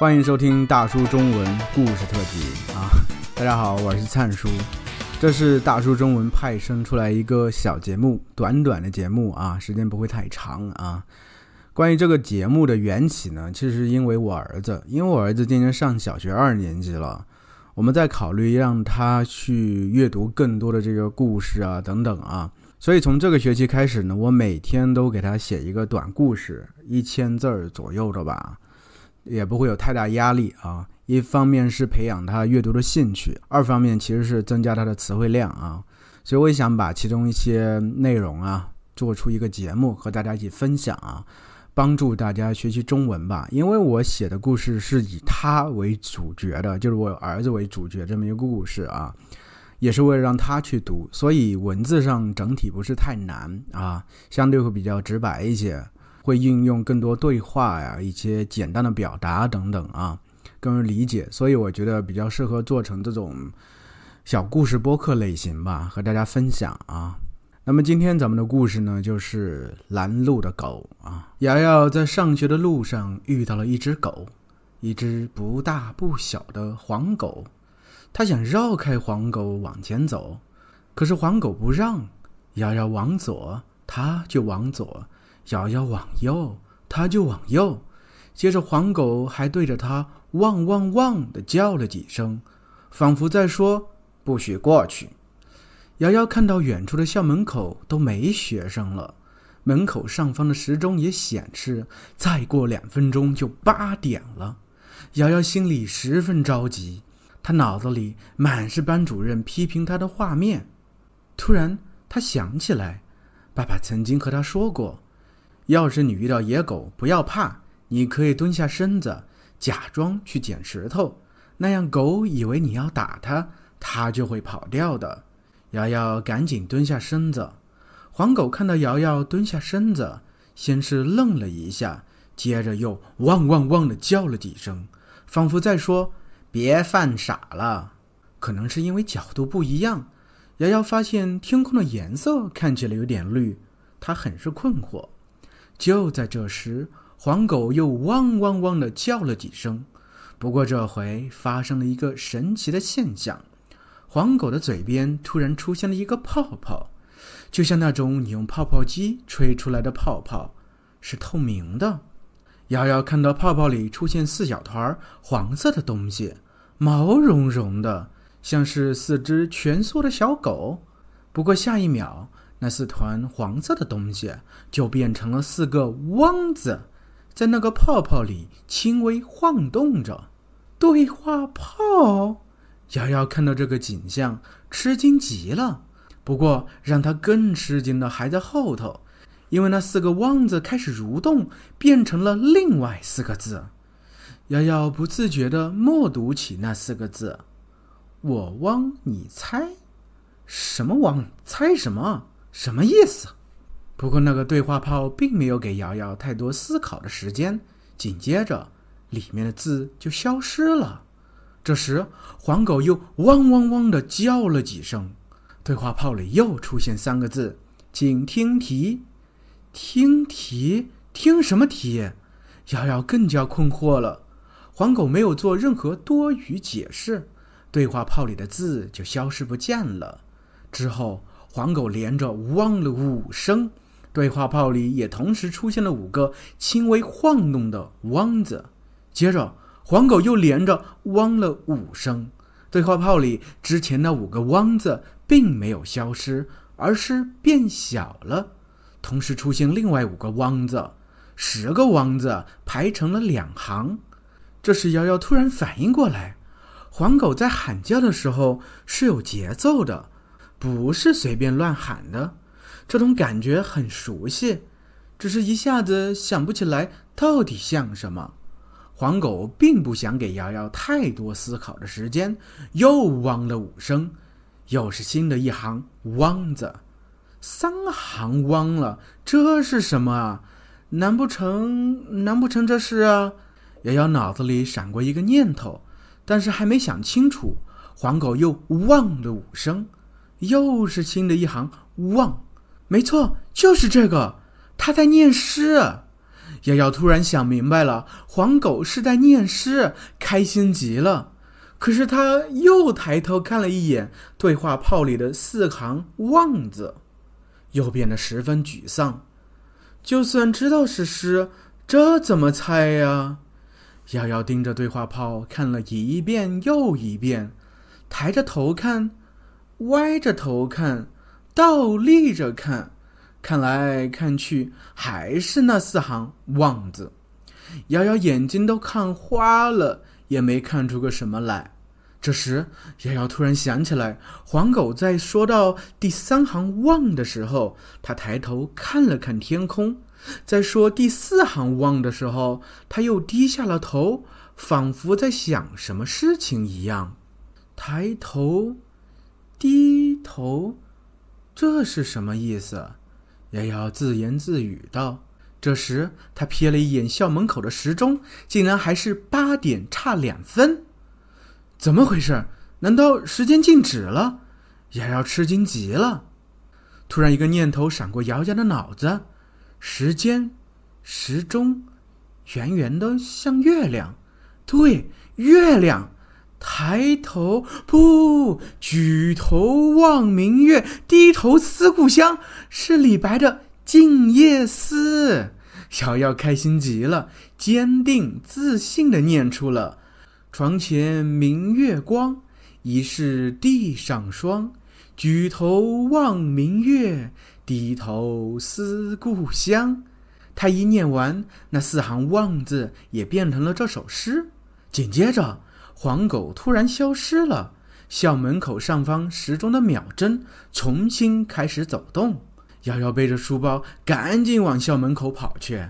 欢迎收听大叔中文故事特辑啊！大家好，我是灿叔，这是大叔中文派生出来一个小节目，短短的节目啊，时间不会太长啊。关于这个节目的缘起呢，其实是因为我儿子，因为我儿子今年上小学二年级了，我们在考虑让他去阅读更多的这个故事啊等等啊，所以从这个学期开始呢，我每天都给他写一个短故事，一千字儿左右的吧。也不会有太大压力啊。一方面是培养他阅读的兴趣，二方面其实是增加他的词汇量啊。所以我也想把其中一些内容啊做出一个节目和大家一起分享啊，帮助大家学习中文吧。因为我写的故事是以他为主角的，就是我儿子为主角这么一个故事啊，也是为了让他去读，所以文字上整体不是太难啊，相对会比较直白一些。会运用更多对话呀，一些简单的表达等等啊，更容易理解，所以我觉得比较适合做成这种小故事播客类型吧，和大家分享啊。那么今天咱们的故事呢，就是拦路的狗啊。瑶瑶在上学的路上遇到了一只狗，一只不大不小的黄狗，她想绕开黄狗往前走，可是黄狗不让，瑶瑶往左，它就往左。瑶瑶往右，他就往右。接着，黄狗还对着他汪汪汪的叫了几声，仿佛在说“不许过去”。瑶瑶看到远处的校门口都没学生了，门口上方的时钟也显示再过两分钟就八点了。瑶瑶心里十分着急，她脑子里满是班主任批评她的画面。突然，她想起来，爸爸曾经和她说过。要是你遇到野狗，不要怕，你可以蹲下身子，假装去捡石头，那样狗以为你要打它，它就会跑掉的。瑶瑶赶紧蹲下身子，黄狗看到瑶瑶蹲下身子，先是愣了一下，接着又汪汪汪的叫了几声，仿佛在说：“别犯傻了。”可能是因为角度不一样，瑶瑶发现天空的颜色看起来有点绿，她很是困惑。就在这时，黄狗又汪汪汪地叫了几声。不过这回发生了一个神奇的现象：黄狗的嘴边突然出现了一个泡泡，就像那种你用泡泡机吹出来的泡泡，是透明的。瑶瑶看到泡泡里出现四小团黄色的东西，毛茸茸的，像是四只蜷缩的小狗。不过下一秒，那四团黄色的东西就变成了四个汪字，在那个泡泡里轻微晃动着。对话泡，瑶瑶看到这个景象，吃惊极了。不过让她更吃惊的还在后头，因为那四个汪字开始蠕动，变成了另外四个字。瑶瑶不自觉地默读起那四个字：“我汪，你猜，什么汪？猜什么？”什么意思？不过那个对话泡并没有给瑶瑶太多思考的时间，紧接着里面的字就消失了。这时，黄狗又汪汪汪的叫了几声，对话泡里又出现三个字：“请听题。”听题？听什么题？瑶瑶更加困惑了。黄狗没有做任何多余解释，对话泡里的字就消失不见了。之后。黄狗连着汪了五声，对话泡里也同时出现了五个轻微晃动的“汪”字。接着，黄狗又连着汪了五声，对话泡里之前那五个“汪”字并没有消失，而是变小了。同时出现另外五个“汪”字，十个“汪”字排成了两行。这时，瑶瑶突然反应过来，黄狗在喊叫的时候是有节奏的。不是随便乱喊的，这种感觉很熟悉，只是一下子想不起来到底像什么。黄狗并不想给瑶瑶太多思考的时间，又汪了五声，又是新的一行“汪”字，三行“汪”了，这是什么啊？难不成难不成这是啊？瑶瑶脑子里闪过一个念头，但是还没想清楚，黄狗又汪了五声。又是新的一行“望”，没错，就是这个，他在念诗。瑶瑶突然想明白了，黄狗是在念诗，开心极了。可是他又抬头看了一眼对话炮里的四行“望”字，又变得十分沮丧。就算知道是诗，这怎么猜呀？瑶瑶盯着对话炮看了一遍又一遍，抬着头看，歪着头看，倒立着看。看来看去还是那四行“望”字，瑶瑶眼睛都看花了，也没看出个什么来。这时，瑶瑶突然想起来，黄狗在说到第三行“望”的时候，他抬头看了看天空；在说第四行“望”的时候，他又低下了头，仿佛在想什么事情一样。抬头，低头，这是什么意思？瑶瑶自言自语道：“这时，他瞥了一眼校门口的时钟，竟然还是八点差两分。怎么回事？难道时间静止了？”瑶瑶吃惊极了。突然，一个念头闪过瑶瑶的脑子：时间、时钟，圆圆的像月亮。对，月亮。抬头不，举头望明月，低头思故乡，是李白的《静夜思》。瑶瑶开心极了，坚定自信的念出了：“床前明月光，疑是地上霜。举头望明月，低头思故乡。”他一念完，那四行“望”字也变成了这首诗。紧接着。黄狗突然消失了，校门口上方时钟的秒针重新开始走动。瑶瑶背着书包，赶紧往校门口跑去。